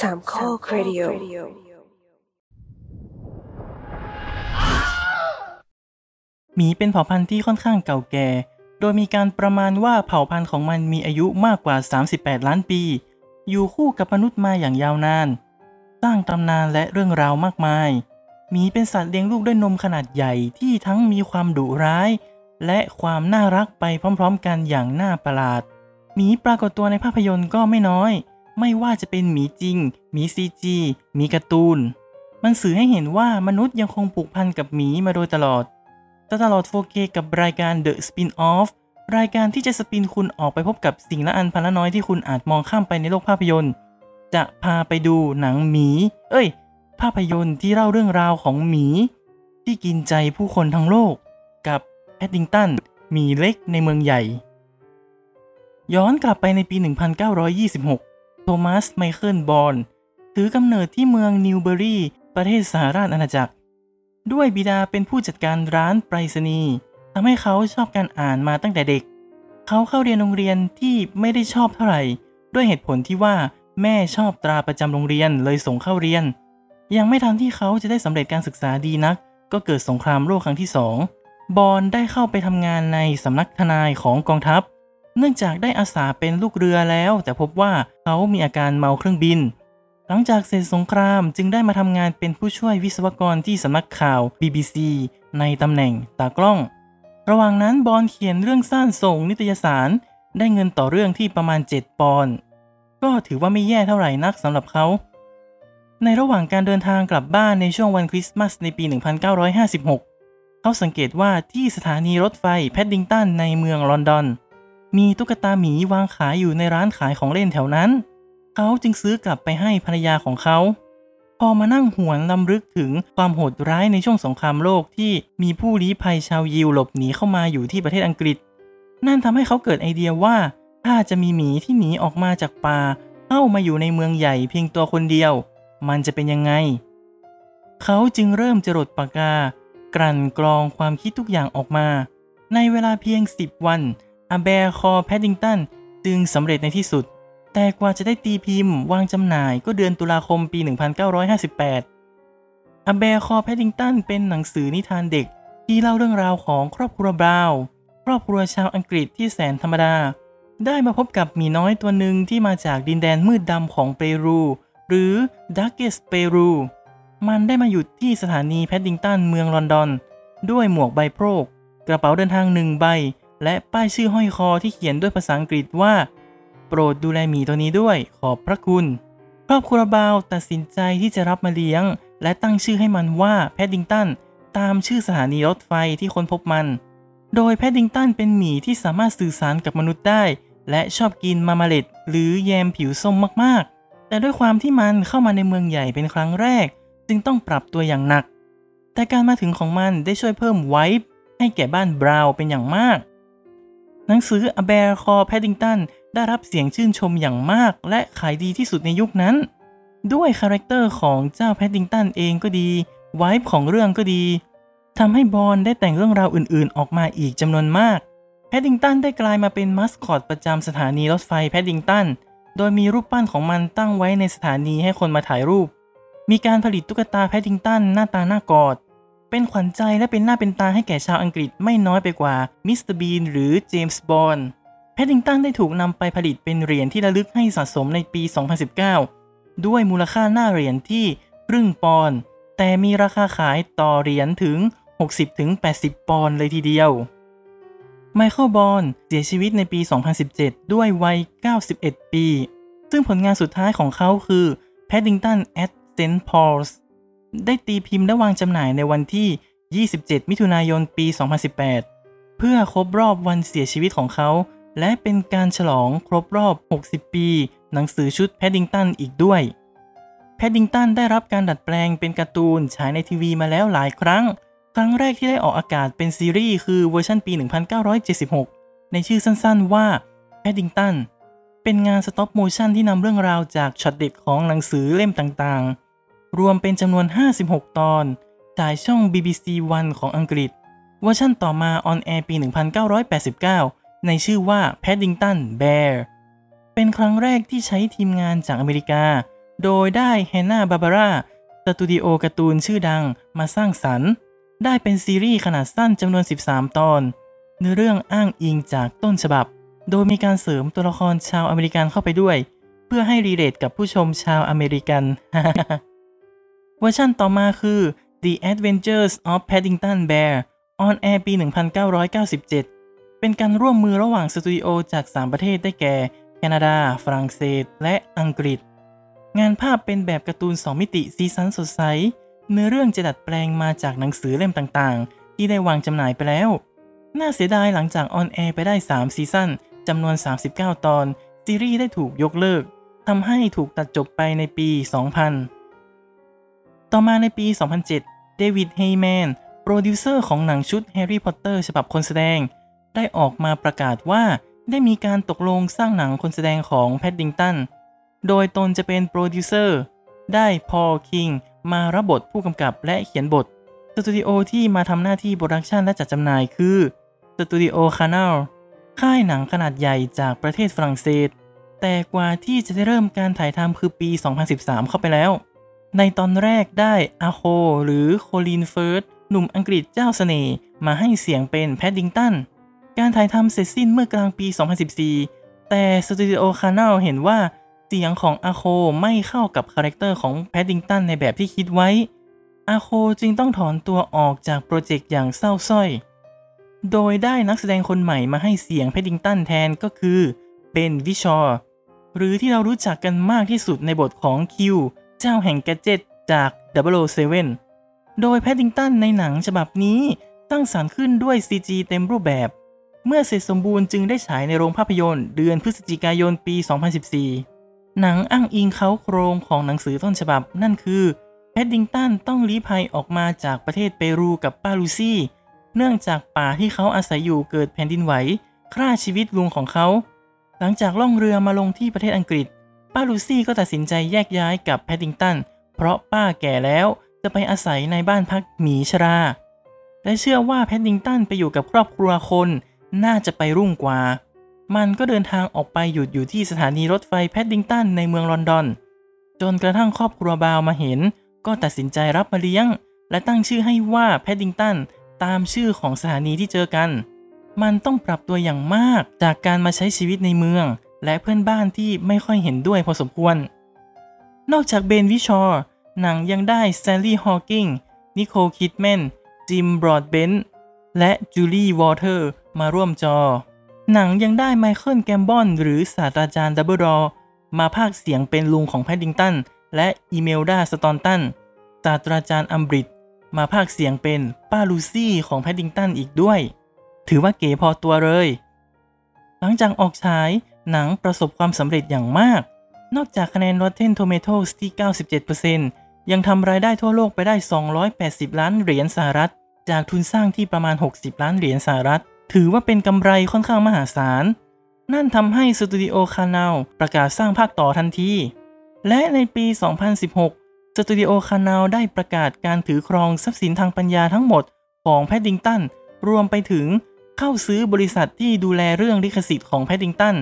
สามข้อครดิโอหมีเป็นเผ่าพันธุ์ที่ค่อนข้างเก่าแก่ โดยมีการประมาณว่าเผ่าพันธุ์ของมันมีอายุมากกว่า 38 ล้านปี อยู่คู่กับมนุษย์มาอย่างยาวนาน สร้างตำนานและเรื่องราวมากมายหมีเป็นสัตว์เลี้ยงลูกด้วยนมขนาดใหญ่ที่ทั้งมีความดุร้าย และความน่ารักไปพร้อมๆกันอย่างน่าประหลาดหมีปรากฏตัวในภาพยนตร์ก็ไม่น้อย ไม่ว่าจะเป็นหมีจริง หมีซีจีหมีการ์ตูน มันสื่อให้เห็นว่ามนุษย์ยังคงผูกพันกับหมีมาโดยตลอดตตลอด 4K กับรายการ The Spin-off รายการที่จะสปินคุณออกไปพบกับสิ่งละอันพันละน้อยที่คุณอาจมองข้ามไปในโลกภาพยนตร์ จะพาไปดูหนังหมี เอ้ย ภาพยนตร์ที่เล่าเรื่องราวของหมี ที่กินใจผู้คนทั้งโลก กับแอดดิงตันหมีเล็กในเมืองใหญ่ ย้อนกลับไปในปี 1926 ทมัสไมเคิลบอลถือกำเนิดที่เมืองนิวเบอรีประเทศสหราชอาณาจักร ด้วยบิดาเป็นผู้จัดการร้านไปรษณีย์ทำให้เขาชอบการอ่านมาตั้งแต่เด็ก เขาเข้าเรียนโรงเรียนที่ไม่ได้ชอบเท่าไหร่ ด้วยเหตุผลที่ว่าแม่ชอบตราประจำโรงเรียนเลยส่งเข้าเรียน ยังไม่ทันที่เขาจะได้สำเร็จการศึกษาดีนัก ก็เกิดสงครามโลกครั้งที่สองบอลได้เข้าไปทำงานในสำนักทนายของกองทัพ เนื่องจากได้อาสาเป็นลูกเรือแล้ว แต่พบว่าเขามีอาการเมาเครื่องบิน หลังจากเสร็จสงครามจึงได้มาทำงานเป็นผู้ช่วยวิศวกรที่สำนักข่าว BBC ในตำแหน่งตากล้อง ระหว่างนั้นบอลเขียนเรื่องสั้นส่งนิตยสาร ได้เงินต่อเรื่องที่ประมาณ 7 ปอนด์ก็ถือว่าไม่แย่เท่าไหร่นักสำหรับเขาในระหว่างการเดินทางกลับบ้านในช่วงวันคริสต์มาสในปี 1956 เขาสังเกตว่าที่สถานีรถไฟแพดดิงตันในเมืองลอนดอน มีตุ๊กตาหมีวางขายอยู่ในร้านขายของเล่นแถวนั้น เขาจึงซื้อกลับไปให้ภรรยาของเขา พอมานั่งหวนลำลึกถึงความโหดร้ายในช่วงสงครามโลกที่มีผู้ลี้ภัยชาวยิวหลบหนีเข้ามาอยู่ที่ประเทศอังกฤษ นั่นทำให้เขาเกิดไอเดียว่า ถ้าจะมีหมีที่หนีออกมาจากป่าเข้ามาอยู่ในเมืองใหญ่เพียงตัวคนเดียว มันจะเป็นยังไง เขาจึงเริ่มจรดปากกากลั่นกรองความคิดทุกอย่างออกมา ในเวลาเพียง 10 วัน A Bear Called Paddington จึงสำเร็จในที่สุด แต่กว่าจะได้ตีพิมพ์วางจำหน่ายก็เดือนตุลาคมปี 1958 A Bear Called Paddington เป็นหนังสือนิทานเด็กที่เล่าเรื่องราวของครอบครัวบราว์ครอบครัวชาวอังกฤษที่แสนธรรมดา ได้มาพบกับหมีน้อยตัวหนึ่งที่มาจากดินแดนมืดดำของเปรูหรือดักเกสเปรูมันได้มาหยุดที่สถานีแพดดิงตันเมืองลอนดอน ด้วยหมวกใบโพรก กระเป๋าเดินทางหนึ่งใบ และป้ายชื่อห้อยคอที่เขียนด้วยภาษาอังกฤษว่า โปรดดูแลหมีตัวนี้ด้วย ขอบพระคุณ ครอบครัวบาวตัดสินใจที่จะรับมาเลี้ยง และตั้งชื่อให้มันว่าแพดดิงตันตามชื่อสถานีรถไฟที่ค้นพบมัน โดยแพดดิงตันเป็นหมีที่สามารถสื่อสารกับมนุษย์ได้ และชอบกินมามาเล็ดหรือแยมผิวส้มมากๆ แต่ด้วยความที่มันเข้ามาในเมืองใหญ่เป็นครั้งแรก จึงต้องปรับตัวอย่างหนัก แต่การมาถึงของมันได้ช่วยเพิ่มไวป์ให้แก่บ้านบราวน์เป็นอย่างมาก หนังสือ A Bear Call Paddington ได้รับเสียงชื่นชมอย่างมาก และขายดีที่สุดในยุคนั้น ด้วยคาแรคเตอร์ของเจ้าแพดดิงตันเองก็ดี vibe ของเรื่องก็ดีทำให้บอนด์ได้แต่งเรื่องราวอื่นๆ ออกมาอีกจำนวนมาก แพดดิงตันได้กลายมาเป็นมัสคอตประจำสถานีรถไฟแพดดิงตัน โดยมีรูปปั้นของมันตั้งไว้ในสถานีให้คนมาถ่ายรูป มีการผลิตตุ๊กตาแพดดิงตันหน้าตาน่ากอด เป็นขวัญใจและเป็นหน้าเป็นตาให้แก่ชาวอังกฤษไม่น้อยไปกว่ามิสเตอร์บีนหรือเจมส์บอนด์แพดดิงตันได้ถูกนำไปผลิตเป็นเหรียญที่ระลึกให้สะสมในปี 2019 ด้วยมูลค่าหน้าเหรียญที่ครึ่งปอนด์แต่มีราคาขายต่อเหรียญถึง 60-80 ปอนด์เลยทีเดียว ไมเคิลบอลเสียชีวิตในปี 2017 ด้วยวัย 91 ปี ซึ่งผลงานสุดท้ายของเขาคือ Paddington at St. Paul's ได้ตีพิมพ์และวางจำหน่ายในวันที่ 27 มิถุนายน ปี 2018 เพื่อครบรอบวันเสียชีวิตของเขา และเป็นการฉลองครบรอบ 60 ปี หนังสือชุด Paddington อีกด้วย Paddington ได้รับการดัดแปลงเป็นการ์ตูนฉายในทีวีมาแล้วหลายครั้ง ครั้งแรกที่ได้ออกอากาศเป็นซีรีส์คือเวอร์ชันปี 1976 ในชื่อสั้นๆว่า Paddington เป็นงาน stop motion ที่นำเรื่องราวจากช็อตเด็ดของหนังสือเล่มต่างๆ รวมเป็นจำนวน 56 ตอน ฉายช่อง BBC One ของอังกฤษ เวอร์ชั่นต่อมา on air ปี 1989 ในชื่อว่า Paddington Bear เป็นครั้งแรกที่ใช้ทีมงานจากอเมริกา โดยได้ Hanna-Barbera สตูดิโอการ์ตูนชื่อดังมาสร้างสรรค์ ได้เป็นซีรีส์ขนาดสั้นจำนวน 13 ตอน เนื้อเรื่องอ้างอิงจากต้นฉบับ โดยมีการเสริมตัวละครชาวอเมริกันเข้าไปด้วย เพื่อให้ relate กับผู้ชมชาวอเมริกัน เวอร์ชันต่อมาคือ The Adventures of Paddington Bear on Air ปี 1997 เป็นการร่วมมือระหว่างสตูดิโอจาก 3 ประเทศได้แก่ แคนาดา ฝรั่งเศส และอังกฤษ งานภาพเป็นแบบการ์ตูน 2 มิติสีสันสดใส เนื้อเรื่องจะดัดแปลงมาจากหนังสือเล่มต่างๆ ที่ได้วางจำหน่ายไปแล้ว น่าเสียดายหลังจากออนแอร์ไปได้ 3 ซีซั่นจำนวน 39 ตอน ซีรีส์ได้ถูกยกเลิกทำให้ถูกตัดจบไปในปี 2000 ต่อมาในปี 2007 เดวิดเฮย์แมน โปรดิวเซอร์ของหนังชุดแฮร์รี่พอตเตอร์ฉบับคนแสดง ได้ออกมาประกาศว่าได้มีการตกลงสร้างหนังคนแสดงของแพดดิงตัน โดยตนจะเป็นโปรดิวเซอร์ ได้พอลคิงมารับบทผู้กำกับและเขียนบท สตูดิโอที่มาทำหน้าที่ production และจัดจำหน่ายคือสตูดิโอคานาลค่ายหนังขนาดใหญ่จากประเทศฝรั่งเศส แต่กว่าที่จะได้เริ่มการถ่ายทำคือปี 2013 เข้าไปแล้ว ในตอนแรกได้อาโคหรือโคลินเฟิร์สหนุ่มอังกฤษเจ้าเสน่ห์มาให้เสียงเป็นแพดดิงตัน การถ่ายทำเสร็จสิ้นเมื่อกลางปี 2014 แต่สตูดิโอคานาลเห็นว่าเสียงของอาโคไม่เข้ากับคาแรคเตอร์ของแพดดิงตันในแบบที่คิดไว้ อาโคจึงต้องถอนตัวออกจากโปรเจกต์อย่างเศร้าส้อย โดยได้นักแสดงคนใหม่มาให้เสียงแพดดิงตันแทนก็คือเบนวิชอร์หรือที่เรารู้จักกันมากที่สุดในบทของ Q เจ้าแห่ง gadget จาก 007 โดยแพดดิงตันในหนังฉบับนี้สร้างสรรค์ขึ้นด้วย CG เต็มรูปแบบ เมื่อเสร็จสมบูรณ์จึงได้ฉายในโรงภาพยนตร์เดือนพฤศจิกายนปี 2014 หนังอ้างอิงเค้าโครงของหนังสือต้นฉบับนั่นคือแพดดิงตันต้องลี้ภัยออกมาจากประเทศเปรูกับป้าลูซี่ เนื่องจากป่าที่เขาอาศัยอยู่เกิดแผ่นดินไหวฆ่าชีวิตลุงของเขา หลังจากล่องเรือมาลงที่ประเทศอังกฤษ ป้าลูซี่ก็ตัดสินใจแยกย้ายกับแพดดิงตัน เพราะป้าแก่แล้วจะไปอาศัยในบ้านพักหมีชรา และเชื่อว่าแพดดิงตันไปอยู่กับครอบครัวคนน่าจะไปรุ่งกว่า มันก็เดินทางออกไปหยุดอยู่ที่สถานีรถไฟแพดดิงตันในเมืองลอนดอน จนกระทั่งครอบครัวบาวมาเห็น ก็ตัดสินใจรับมาเลี้ยง และตั้งชื่อให้ว่าแพดดิงตันตามชื่อของสถานีที่เจอกัน มันต้องปรับตัวอย่างมากจากการมาใช้ชีวิตในเมือง และเพื่อนบ้านที่ไม่ค่อยเห็นด้วยพอสมควร นอกจากเบนวิชอร์หนังยังได้แซลลี่ฮอว์กินส์นิโคลคิดแมนจิมบรอดเบนและจูลี่วอเตอร์มาร่วมจอ หนังยังได้ไมเคิลแกมบอนหรือศาสตราจารย์ดัมเบิลดอร์มาพากเสียงเป็นลุงของแพดดิงตัน และอีเมลดาสตอนตันศาสตราจารย์อัมบริดมาพากเสียงเป็นป้าลูซี่ของแพดดิงตันอีกด้วย ถือว่าเก๋พอตัวเลย หลังจากออกฉาย หนังประสบความสำเร็จอย่างมาก นอกจากคะแนน Rotten Tomatoes ที่ 97%ยังทำรายได้ทั่วโลกไปได้ 280 ล้านเหรียญสหรัฐ จากทุนสร้างที่ประมาณ 60 ล้านเหรียญสหรัฐ ถือว่าเป็นกำไรค่อนข้างมหาศาล นั่นทำให้สตูดิโอคานาลประกาศสร้างภาคต่อทันที และในปี 2016 สตูดิโอคานาลได้ประกาศการถือครองทรัพย์สินทางปัญญาทั้งหมดของแพดดิงตัน รวมไปถึงเข้าซื้อบริษัทที่ดูแลเรื่องลิขสิทธิ์ของแพดดิงตัน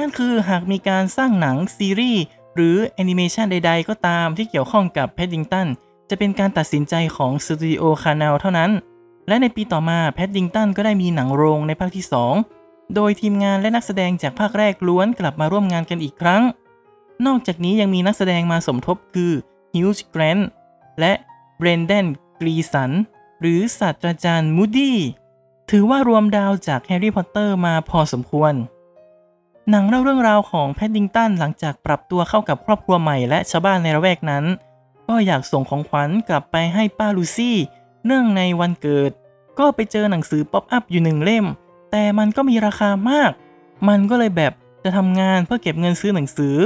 นั่นคือหากมีการสร้างหนังซีรีส์หรือแอนิเมชันใด ๆ ก็ตามที่เกี่ยวข้องกับแพดดิงตันจะเป็นการตัดสินใจของสตูดิโอคานาลเท่านั้น และในปีต่อมาแพดดิงตันก็ได้มีหนังโรงในภาคที่ 2 โดยทีมงานและนักแสดงจากภาคแรกล้วนกลับมาร่วมงานกันอีกครั้ง นอกจากนี้ยังมีนักแสดงมาสมทบคือฮิวจ์แกรนต์และเบรนเดนกรีสันหรือศาสตราจารย์มูดี้ถือว่ารวมดาวจากแฮร์รี่พอตเตอร์มาพอสมควร หนังเล่าเรื่องราวของแพดดิงตันหลังจากปรับตัวเข้ากับครอบครัวใหม่และชาวบ้านในละแวกนั้น ก็อยากส่งของขวัญกลับไปให้ป้าลูซี่ เนื่องในวันเกิด ก็ไปเจอหนังสือป๊อปอัพอยู่หนึ่งเล่ม แต่มันก็มีราคามาก มันก็เลยแบบจะทำงานเพื่อเก็บเงินซื้อหนังสือ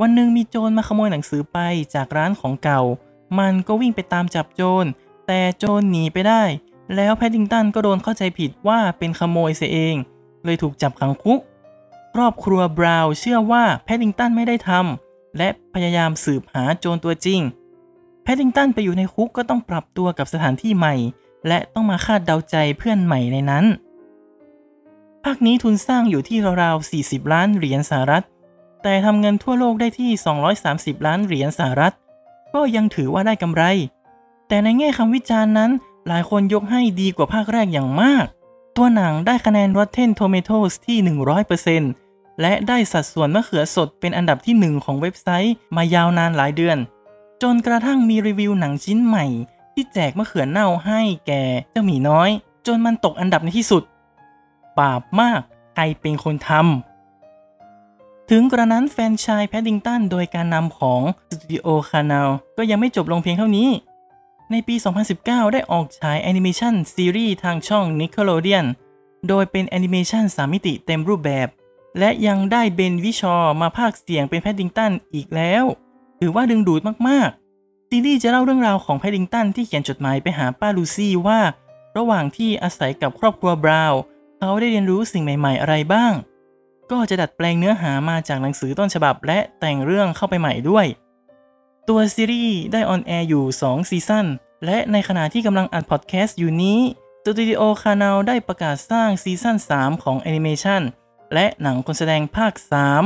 วันหนึ่งมีโจรมาขโมยหนังสือไปจากร้านของเก่า มันก็วิ่งไปตามจับโจร แต่โจรหนีไปได้ แล้วแพดดิงตันก็โดนเข้าใจผิดว่าเป็นขโมยเสียเอง เลยถูกจับขังคุก ครอบครัวบราวน์เชื่อว่าแพดดิงตันไม่ได้ทำและพยายามสืบหาโจรตัวจริง แพดดิงตันไปอยู่ในคุกก็ต้องปรับตัวกับสถานที่ใหม่ และต้องมาคาดเดาใจเพื่อนใหม่ในนั้น ภาคนี้ทุนสร้างอยู่ที่ราวๆ 40 ล้านเหรียญสหรัฐ แต่ทำเงินทั่วโลกได้ที่ 230 ล้านเหรียญสหรัฐ ก็ยังถือว่าได้กำไร แต่ในแง่คำวิจารณ์นั้น หลายคนยกให้ดีกว่าภาคแรกอย่างมาก ตัวหนังได้คะแนน Rotten Tomatoes ที่ 100% และได้สัดส่วนมะเขือสดเป็นอันดับที่หนึ่งของเว็บไซต์มายาวนานหลายเดือน จนกระทั่งมีรีวิวหนังชิ้นใหม่ ที่แจกมะเขือเน่าให้แก่เจ้าหมีน้อย จนมันตกอันดับในที่สุด บาปมากใครเป็นคนทำถึงกระนั้นแฟรนไชส์แพดดิงตันโดยการนำของสตูดิโอคา n าลก็ยังไม่จบลงเพียงเท่านี้ ในปี 2019 ได้ออกฉายแอนิเมชันซีรีส์ทางช่อง Nickelodeon โดยเป็นแอนิเมชัน3มิติเต็มรูปแบบ และยังได้เบนวิชอว์มาพากเสียงเป็นแพดดิงตันอีกแล้ว ถือว่าดึงดูดมากๆ ซีรีส์จะเล่าเรื่องราวของแพดดิงตันที่เขียนจดหมายไปหาป้าลูซี่ว่า ระหว่างที่อาศัยกับครอบครัวบราวน์เขาได้เรียนรู้สิ่งใหม่ ๆ อะไรบ้าง ก็จะดัดแปลงเนื้อหามาจากหนังสือต้นฉบับและแต่งเรื่องเข้าไปใหม่ด้วย ตัวซีรีส์ได้ออนแอร์อยู่ 2 ซีซั่น และในขณะที่กำลังอัดพอดแคสต์อยู่นี้สตูดิโอคา n าลได้ประกาศสร้างซีซั่น 3 ของแอนิเมชัน และหนังคนแสดงภาค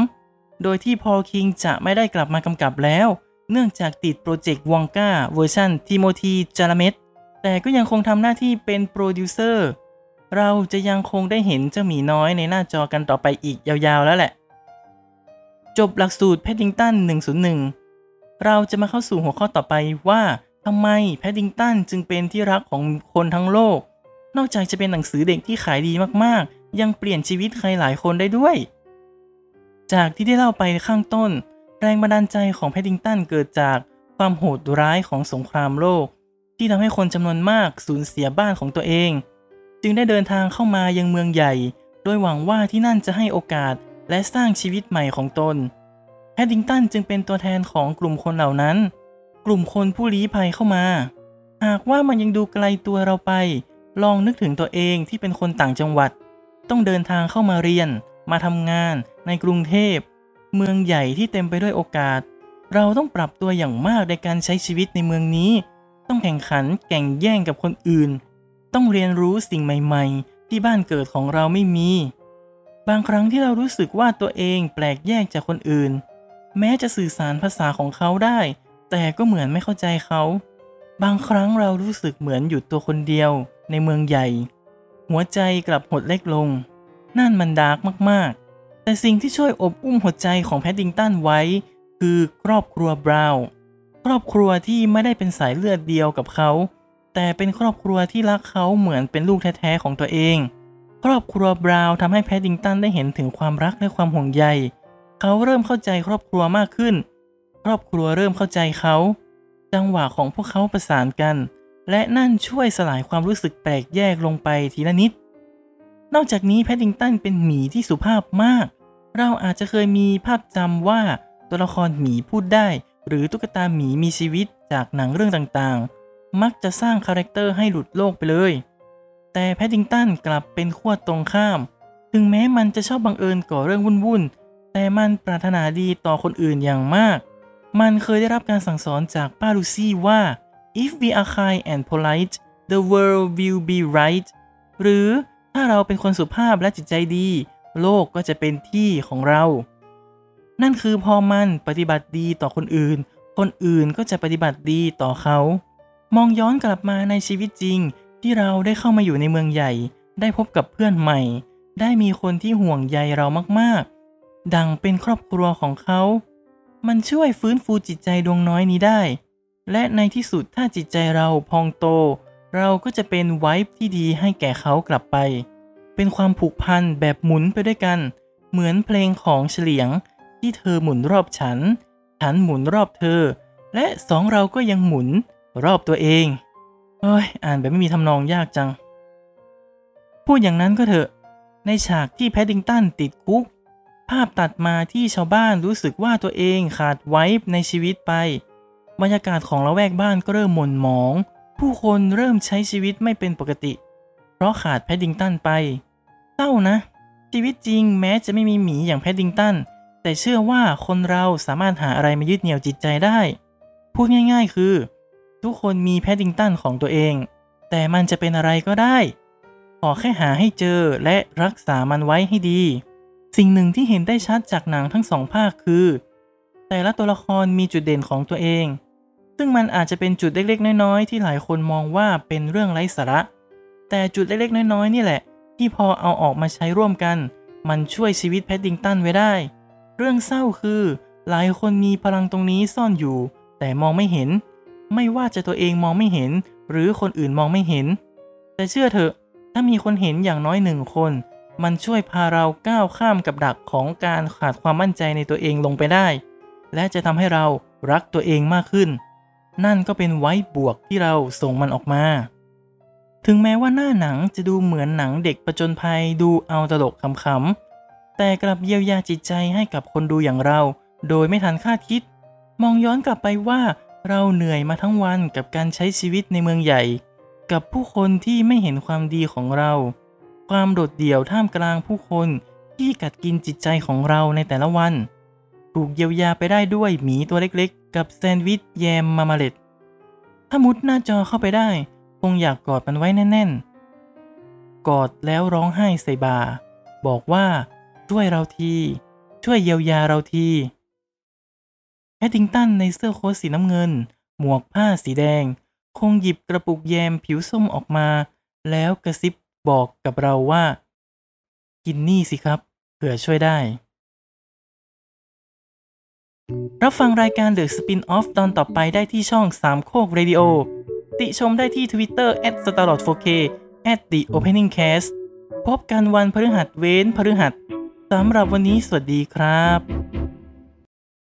3 โดยที่พอลคิงจะไม่ได้กลับมากำกับแล้ว เนื่องจากติดโปรเจกต์วองกาเวอร์ชันทิโมธี ชาลาเมต์แต่ก็ยังคงทำหน้าที่เป็นโปรดิวเซอร์ เราจะยังคงได้เห็นเจ้าหมีน้อยในหน้าจอกันต่อไปอีกยาวๆแล้วแหละ จบหลักสูตรแพดดิงตัน 101 เราจะมาเข้าสู่หัวข้อต่อไปว่าทำไมแพดดิงตันจึงเป็นที่รักของคนทั้งโลก นอกจากจะเป็นหนังสือเด็กที่ขายดีมากๆ ยังเปลี่ยนชีวิตใครหลายคนได้ด้วย จากที่ได้เล่าไปข้างต้น แรงบันดาลใจของแพดดิงตันเกิดจากความโหดร้ายของสงครามโลก ที่ทำให้คนจำนวนมากสูญเสียบ้านของตัวเอง จึงได้เดินทางเข้ามายังเมืองใหญ่ โดยหวังว่าที่นั่นจะให้โอกาสและสร้างชีวิตใหม่ของตนแพดดิงตันจึงเป็นตัวแทนของกลุ่มคนเหล่านั้น กลุ่มคนผู้ลี้ภัยเข้ามา หากว่ามันยังดูไกลตัวเราไป ลองนึกถึงตัวเองที่เป็นคนต่างจังหวัด ต้องเดินทางเข้ามาเรียน มาทำงานในกรุงเทพ เมืองใหญ่ที่เต็มไปด้วยโอกาส เราต้องปรับตัวอย่างมากในการใช้ชีวิตในเมืองนี้ ต้องแข่งขันแข่งแย่งกับคนอื่น ต้องเรียนรู้สิ่งใหม่ ๆ ที่บ้านเกิดของเราไม่มี บางครั้งที่เรารู้สึกว่าตัวเองแปลกแยกจากคนอื่น แม้จะสื่อสารภาษาของเขาได้ แต่ก็เหมือนไม่เข้าใจเขา บางครั้งเรารู้สึกเหมือนอยู่ตัวคนเดียวในเมืองใหญ่ หัวใจกลับหดเล็กลง นั่นมัน dark มากๆ แต่สิ่งที่ช่วยโอบอุ้มหัวใจของแพดดิงตันไว้ คือครอบครัวบราวน์ครอบครัวที่ไม่ได้เป็นสายเลือดเดียวกับเขา แต่เป็นครอบครัวที่รักเขาเหมือนเป็นลูกแท้ๆของตัวเอง ครอบครัวบราวน์ทำให้แพดดิงตันได้เห็นถึงความรักและความห่วงใย เขาเริ่มเข้าใจครอบครัวมากขึ้น ครอบครัวเริ่มเข้าใจเขา จังหวะของพวกเขาประสานกัน และนั่นช่วยสลายความรู้สึกแปลกแยกลงไปทีละนิด นอกจากนี้แพดดิงตันเป็นหมีที่สุภาพมาก เราอาจจะเคยมีภาพจำว่าตัวละครหมีพูดได้ หรือตุ๊กตาหมีมีชีวิตจากหนังเรื่องต่างๆ มักจะสร้างคาแรคเตอร์ให้หลุดโลกไปเลย แต่แพดดิงตันกลับเป็นขั้วตรงข้าม ถึงแม้มันจะชอบบังเอิญก่อเรื่องวุ่นๆ แต่มันปรารถนาดีต่อคนอื่นอย่างมาก มันเคยได้รับการสั่งสอนจากป้าลูซี่ว่า if we are kind and polite the world will be right หรือถ้าเราเป็นคนสุภาพและจิตใจดี โลกก็จะเป็นที่ของเรา นั่นคือพอมันปฏิบัติดีต่อคนอื่น คนอื่นก็จะปฏิบัติดีต่อเขา มองย้อนกลับมาในชีวิตจริง ที่เราได้เข้ามาอยู่ในเมืองใหญ่ ได้พบกับเพื่อนใหม่ ได้มีคนที่ห่วงใยเรามากๆ ดังเป็นครอบครัวของเขา มันช่วยฟื้นฟูจิตใจดวงน้อยนี้ได้ และในที่สุดถ้าจิตใจเราพองโต เราก็จะเป็นไวฟ์ที่ดีให้แก่เขากลับไป เป็นความผูกพันแบบหมุนไปด้วยกัน เหมือนเพลงของเฉลียง ที่เธอหมุนรอบฉัน ฉันหมุนรอบเธอ และสองเราก็ยังหมุนรอบตัวเองเอ้ยอ่านแบบไม่มีทำนองยากจัง พูดอย่างนั้นก็เถอะ ในฉากที่แพดดิงตันติดคุก ภาพตัดมาที่ชาวบ้านรู้สึกว่าตัวเองขาดไว้ในชีวิตไป บรรยากาศของละแวกบ้านก็เริ่มหม่นหมอง ผู้คนเริ่มใช้ชีวิตไม่เป็นปกติ เพราะขาดแพดดิงตันไปเศร้านะ ชีวิตจริงแม้จะไม่มีหมีอย่างแพดดิงตัน แต่เชื่อว่าคนเราสามารถหาอะไรมายึดเหนี่ยวจิตใจได้ พูดง่าย ๆ คือ ทุกคนมีแพดดิงตันของตัวเอง แต่มันจะเป็นอะไรก็ได้ ขอแค่หาให้เจอและรักษามันไว้ให้ดี สิ่งหนึ่งที่เห็นได้ชัดจากหนังทั้งสองภาคคือ แต่ละตัวละครมีจุดเด่นของตัวเอง ซึ่งมันอาจจะเป็นจุดเล็กๆ น้อยๆ ที่หลายคนมองว่าเป็นเรื่องไร้สาระ แต่จุดเล็กๆ น้อยๆ นี่แหละ ที่พอเอาออกมาใช้ร่วมกัน มันช่วยชีวิตแพดดิงตันไว้ได้ เรื่องเศร้าคือ หลายคนมีพลังตรงนี้ซ่อนอยู่ แต่มองไม่เห็น ไม่ว่าจะตัวเองมองไม่เห็น หรือคนอื่นมองไม่เห็น แต่เชื่อเถอะ ถ้ามีคนเห็นอย่างน้อยหนึ่งคน มันช่วยพาเราก้าวข้ามกับดักของการขาดความมั่นใจในตัวเองลงไปได้ และจะทำให้เรารักตัวเองมากขึ้น นั่นก็เป็นไว้บวกที่เราส่งมันออกมา ถึงแม้ว่าหน้าหนังจะดูเหมือนหนังเด็กประจนภัยดูเอาตลกขำๆ แต่กลับเยียวยาจิตใจให้กับคนดูอย่างเรา โดยไม่ทันคาดคิด มองย้อนกลับไปว่าเราเหนื่อยมาทั้งวันกับการใช้ชีวิตในเมืองใหญ่ กับผู้คนที่ไม่เห็นความดีของเรา ความโดดเดี่ยวท่ามกลางผู้คนที่กัดกินจิตใจของเราในแต่ละวัน ถูกเยียวยาไปได้ด้วยหมีตัวเล็ก กับแซนด์วิชแยมมามาเลตถ้ามุดหน้าจอเข้าไปได้ คงอยากกอดมันไว้แน่นๆ กอดแล้วร้องไห้ใส่บา บอกว่า ช่วยเราที ช่วยเยียวยาเราทีแพดดิงตันในเสื้อโค้ทสีน้ำเงิน หมวกผ้าสีแดง คงหยิบกระปุกแยมผิวส้มออกมา แล้วกระซิบบอกกับเราว่า กินนี่สิครับเผื่อช่วยได้ รับฟังรายการ The Spin-off ตอนต่อไปได้ที่ช่องสามโคกเรดิโอติชมได้ที่ Twitter at starlord4k at the opening cast พบกันวันพฤหัสเว้นพฤหัสสำหรับวันนี้สวัสดีครับ